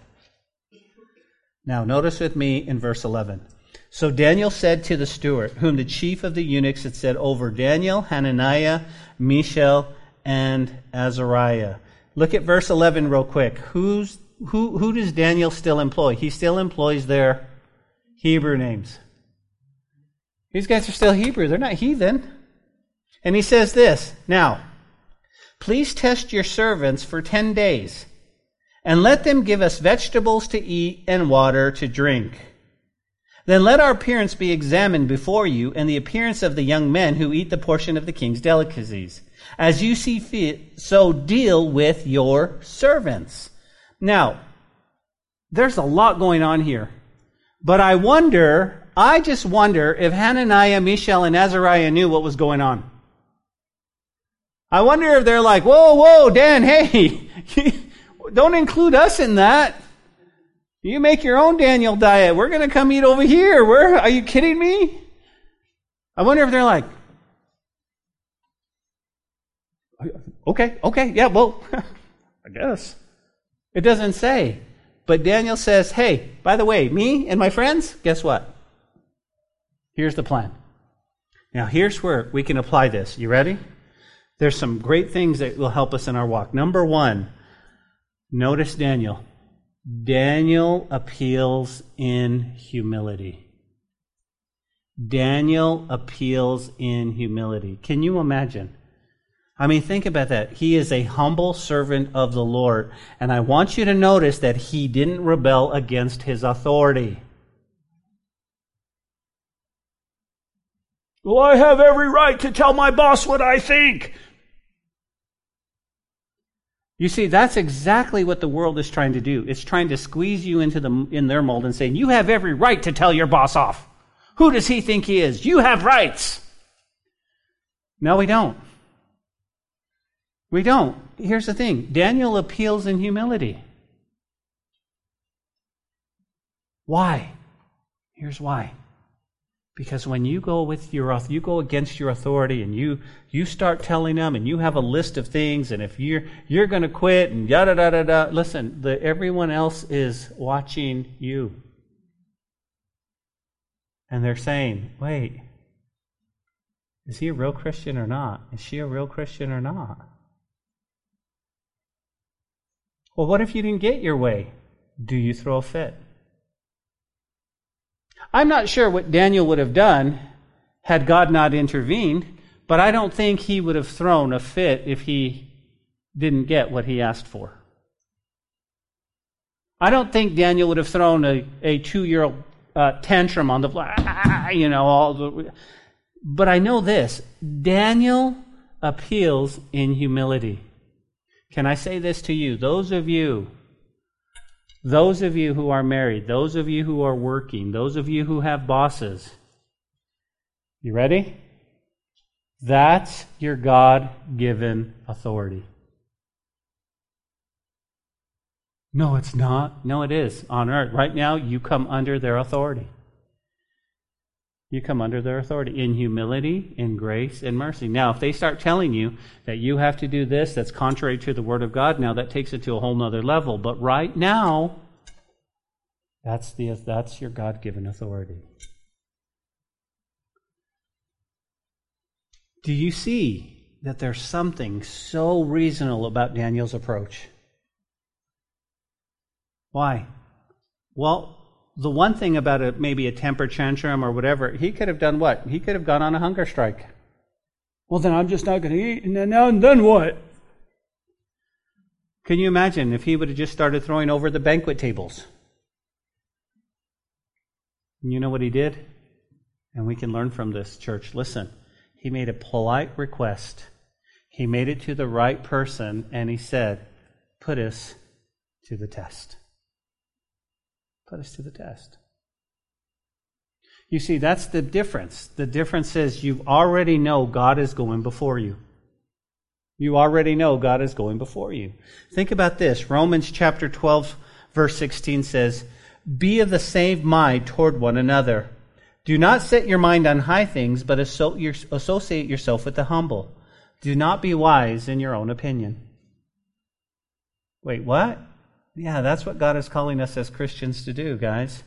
Now, notice with me in verse 11. So Daniel said to the steward, whom the chief of the eunuchs had set over Daniel, Hananiah, Mishael, and Azariah. Look at verse 11 real quick. Who's, who, who does Daniel still employ? He still employs their Hebrew names. These guys are still Hebrew. They're not heathen. And he says this Now, please test your servants for 10 days, and let them give us vegetables to eat and water to drink. Then let our appearance be examined before you, and the appearance of the young men who eat the portion of the king's delicacies. As you see fit, so deal with your servants. Now, there's a lot going on here. But I wonder, I just wonder if Hananiah, Mishael, and Azariah knew what was going on. I wonder if they're like, whoa, whoa, Dan, hey, don't include us in that. You make your own Daniel diet. We're going to come eat over here. Where are you kidding me? I wonder if they're like, okay, okay, yeah, well, I guess. It doesn't say. But Daniel says, hey, by the way, me and my friends, guess what? Here's the plan. Now, here's where we can apply this. You ready? There's some great things that will help us in our walk. Number one, notice Daniel. Daniel appeals in humility. Daniel appeals in humility. Can you imagine? I mean, think about that. He is a humble servant of the Lord. And I want you to notice that he didn't rebel against his authority. Well, I have every right to tell my boss what I think. You see, that's exactly what the world is trying to do. It's trying to squeeze you into the, in their mold and saying, you have every right to tell your boss off. Who does he think he is? You have rights. No, we don't. We don't. Here's the thing Daniel appeals in humility. Why? Here's why. Because when you go with your you go against your authority and you you start telling them and you have a list of things and if you're you're going to quit and yada da da da listen, the, everyone else is watching you. And they're saying, "Wait, is he a real Christian or not? Is she a real Christian or not?" Well, what if you didn't get your way? Do you throw a fit? I'm not sure what Daniel would have done had God not intervened, but I don't think he would have thrown a fit if he didn't get what he asked for. I don't think Daniel would have thrown a, a two year old uh, tantrum on the floor, you know, all the. But I know this Daniel appeals in humility. Can I say this to you? Those of you Those of you who are married, those of you who are working, those of you who have bosses, you ready? That's your God given authority. No, it's not. No, it is. On earth. Right now, you come under their authority. You come under their authority in humility, in grace, and mercy. Now, if they start telling you that you have to do this that's contrary to the Word of God, now that takes it to a whole nother level. But right now, that's, the, that's your God given authority. Do you see that there's something so reasonable about Daniel's approach? Why? Well, the one thing about a, maybe a temper tantrum or whatever, he could have done what? He could have gone on a hunger strike. Well, then I'm just not going to eat, and then, now and then what? Can you imagine if he would have just started throwing over the banquet tables? You know what he did? And we can learn from this, church. Listen, he made a polite request. He made it to the right person, and he said, Put us to the test put us to the test. You see, that's the difference. The difference is you already know God is going before you. You already know God is going before you. Think about this. Romans chapter 12, verse 16 says, Be of the same mind toward one another. Do not set your mind on high things, but associate yourself with the humble. Do not be wise in your own opinion. Wait, what? Yeah, that's what God is calling us as Christians to do, guys.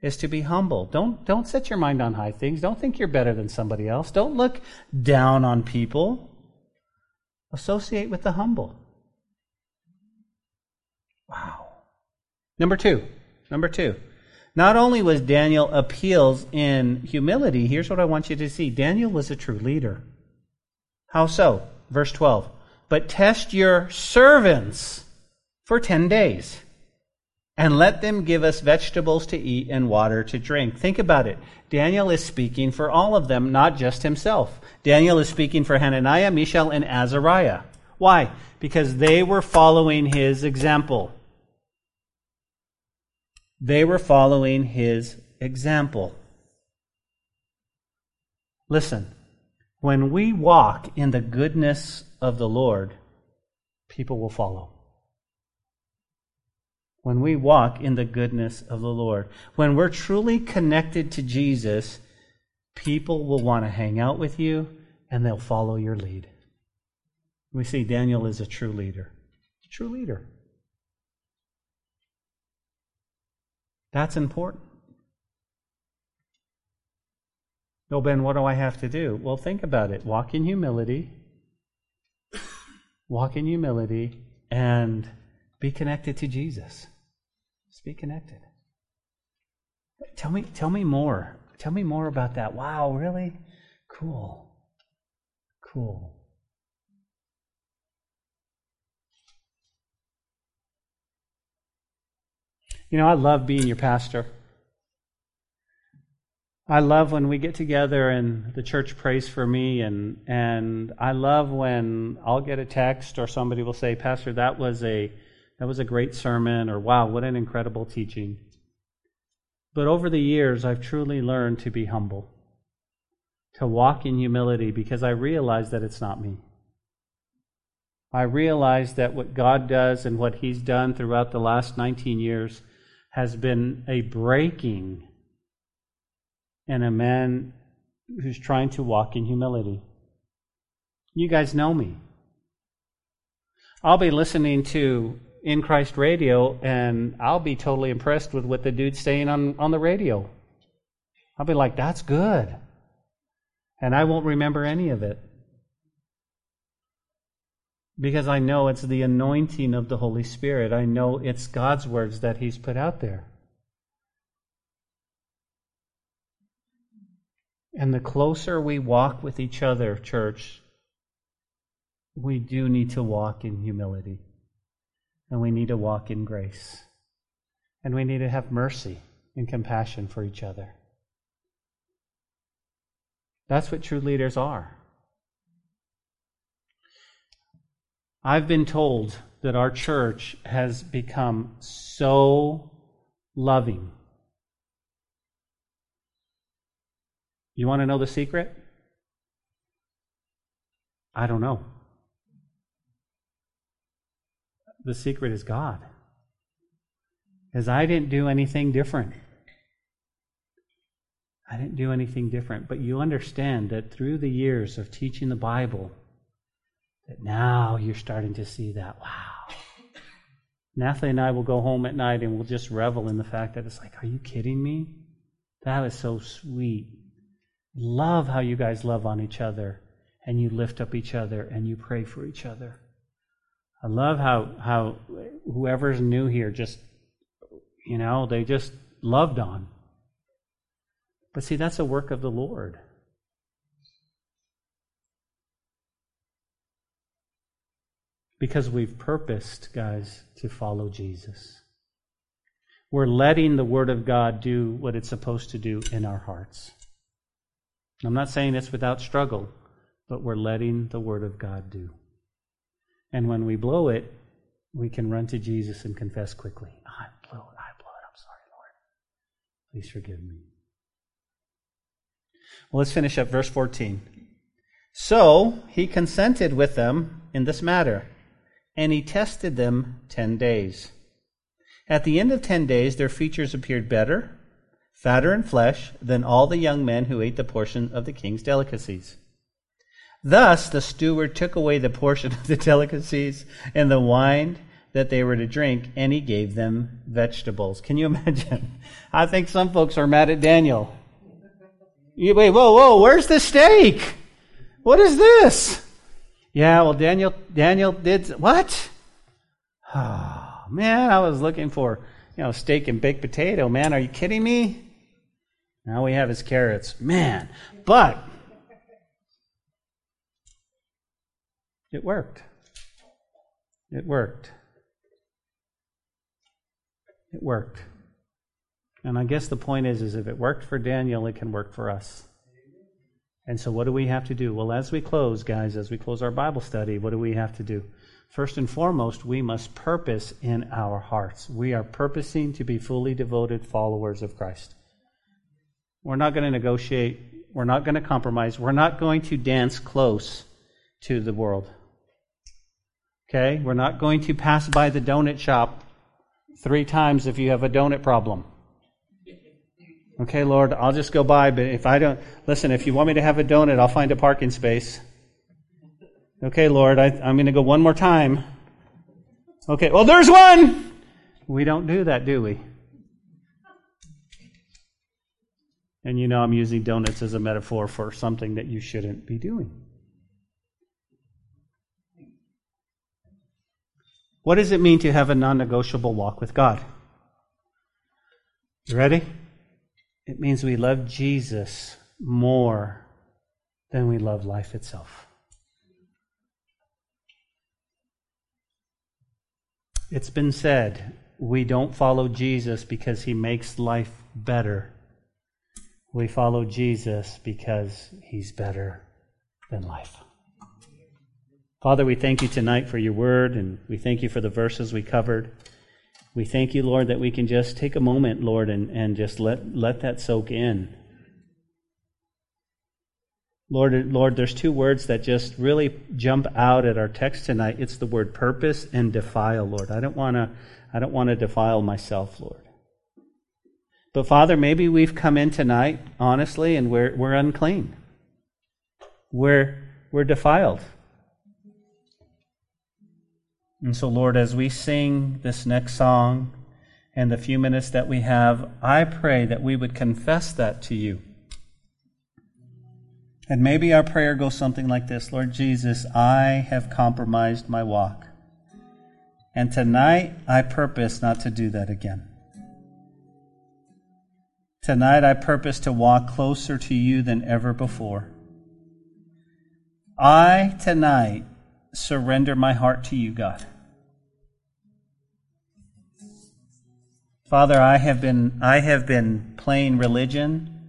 Is to be humble. Don't don't set your mind on high things. Don't think you're better than somebody else. Don't look down on people. Associate with the humble. Wow. Number 2. Number 2. Not only was Daniel appeals in humility, here's what I want you to see. Daniel was a true leader. How so? Verse 12. But test your servants for 10 days and let them give us vegetables to eat and water to drink. Think about it. Daniel is speaking for all of them, not just himself. Daniel is speaking for Hananiah, Mishael, and Azariah. Why? Because they were following his example. They were following his example. Listen, when we walk in the goodness of the Lord, people will follow when we walk in the goodness of the Lord. When we're truly connected to Jesus, people will want to hang out with you and they'll follow your lead. We see Daniel is a true leader. A true leader. That's important. No, Ben, what do I have to do? Well, think about it. Walk in humility. Walk in humility and be connected to Jesus. Be connected. Tell me, tell me more. Tell me more about that. Wow, really? Cool. Cool. You know, I love being your pastor. I love when we get together and the church prays for me, and, and I love when I'll get a text or somebody will say, Pastor, that was a that was a great sermon, or wow, what an incredible teaching. But over the years, I've truly learned to be humble, to walk in humility, because I realize that it's not me. I realize that what God does and what He's done throughout the last 19 years has been a breaking in a man who's trying to walk in humility. You guys know me. I'll be listening to in Christ radio, and I'll be totally impressed with what the dude's saying on, on the radio. I'll be like, that's good. And I won't remember any of it. Because I know it's the anointing of the Holy Spirit. I know it's God's words that He's put out there. And the closer we walk with each other, church, we do need to walk in humility and we need to walk in grace. And we need to have mercy and compassion for each other. That's what true leaders are. I've been told that our church has become so loving. You want to know the secret? I don't know. The secret is God. Because I didn't do anything different. I didn't do anything different. But you understand that through the years of teaching the Bible, that now you're starting to see that, wow. Nathalie and I will go home at night and we'll just revel in the fact that it's like, are you kidding me? That is so sweet. Love how you guys love on each other and you lift up each other and you pray for each other. I love how how whoever's new here just you know, they just loved on. But see, that's a work of the Lord. Because we've purposed, guys, to follow Jesus. We're letting the Word of God do what it's supposed to do in our hearts. I'm not saying it's without struggle, but we're letting the Word of God do. And when we blow it, we can run to Jesus and confess quickly. I blew it. I blew it. I'm sorry, Lord. Please forgive me. Well, let's finish up verse 14. So he consented with them in this matter, and he tested them ten days. At the end of ten days, their features appeared better, fatter in flesh, than all the young men who ate the portion of the king's delicacies. Thus the steward took away the portion of the delicacies and the wine that they were to drink, and he gave them vegetables. Can you imagine? I think some folks are mad at Daniel. You, wait, whoa, whoa, where's the steak? What is this? Yeah, well, Daniel, Daniel did what? Oh, man, I was looking for, you know, steak and baked potato. Man, are you kidding me? Now we have his carrots. Man, but It worked. It worked. It worked. And I guess the point is, is if it worked for Daniel, it can work for us. And so what do we have to do? Well, as we close, guys, as we close our Bible study, what do we have to do? First and foremost, we must purpose in our hearts. We are purposing to be fully devoted followers of Christ. We're not going to negotiate. We're not going to compromise. We're not going to dance close to the world. Okay? We're not going to pass by the donut shop three times if you have a donut problem. Okay, Lord, I'll just go by, but if I don't, listen, if you want me to have a donut, I'll find a parking space. Okay, Lord, I, am going to go one more time. Okay, well, there's one! We don't do that, do we? And you know, I'm using donuts as a metaphor for something that you shouldn't be doing. What does it mean to have a non negotiable walk with God? You ready? It means we love Jesus more than we love life itself. It's been said we don't follow Jesus because he makes life better. We follow Jesus because he's better than life. Father, we thank you tonight for your word, and we thank you for the verses we covered. We thank you, Lord, that we can just take a moment, Lord, and, and just let, let that soak in. Lord, Lord, there's two words that just really jump out at our text tonight. It's the word purpose and defile, Lord. I don't want to I don't want to defile myself, Lord. But Father, maybe we've come in tonight, honestly, and we're we're unclean. We're we're defiled. And so, Lord, as we sing this next song and the few minutes that we have, I pray that we would confess that to you. And maybe our prayer goes something like this Lord Jesus, I have compromised my walk. And tonight I purpose not to do that again. Tonight I purpose to walk closer to you than ever before. I tonight surrender my heart to you, God. Father, I have been I have been playing religion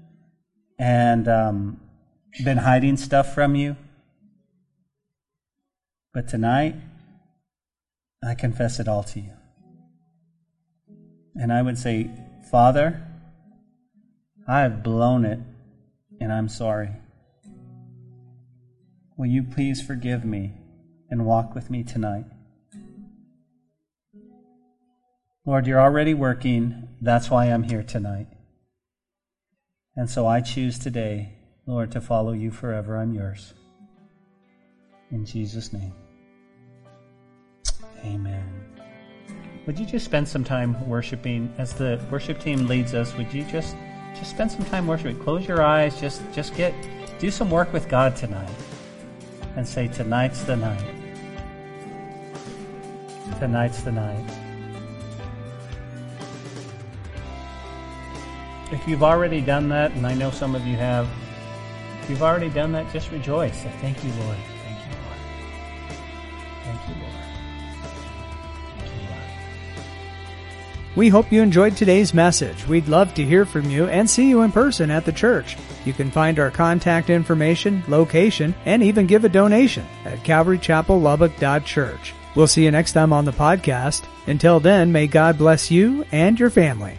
and um, been hiding stuff from you. But tonight, I confess it all to you. And I would say, Father, I have blown it and I'm sorry. Will you please forgive me and walk with me tonight? Lord, you're already working. That's why I'm here tonight. And so I choose today, Lord, to follow you forever. I'm yours. In Jesus' name. Amen. Would you just spend some time worshiping as the worship team leads us? Would you just just spend some time worshiping? Close your eyes. Just just get do some work with God tonight, and say tonight's the night. Tonight's the night. If you've already done that, and I know some of you have, if you've already done that, just rejoice. Say, Thank you, Lord. Thank you, Lord. Thank you, Lord. We hope you enjoyed today's message. We'd love to hear from you and see you in person at the church. You can find our contact information, location, and even give a donation at calvarychapellubbock.church. We'll see you next time on the podcast. Until then, may God bless you and your family.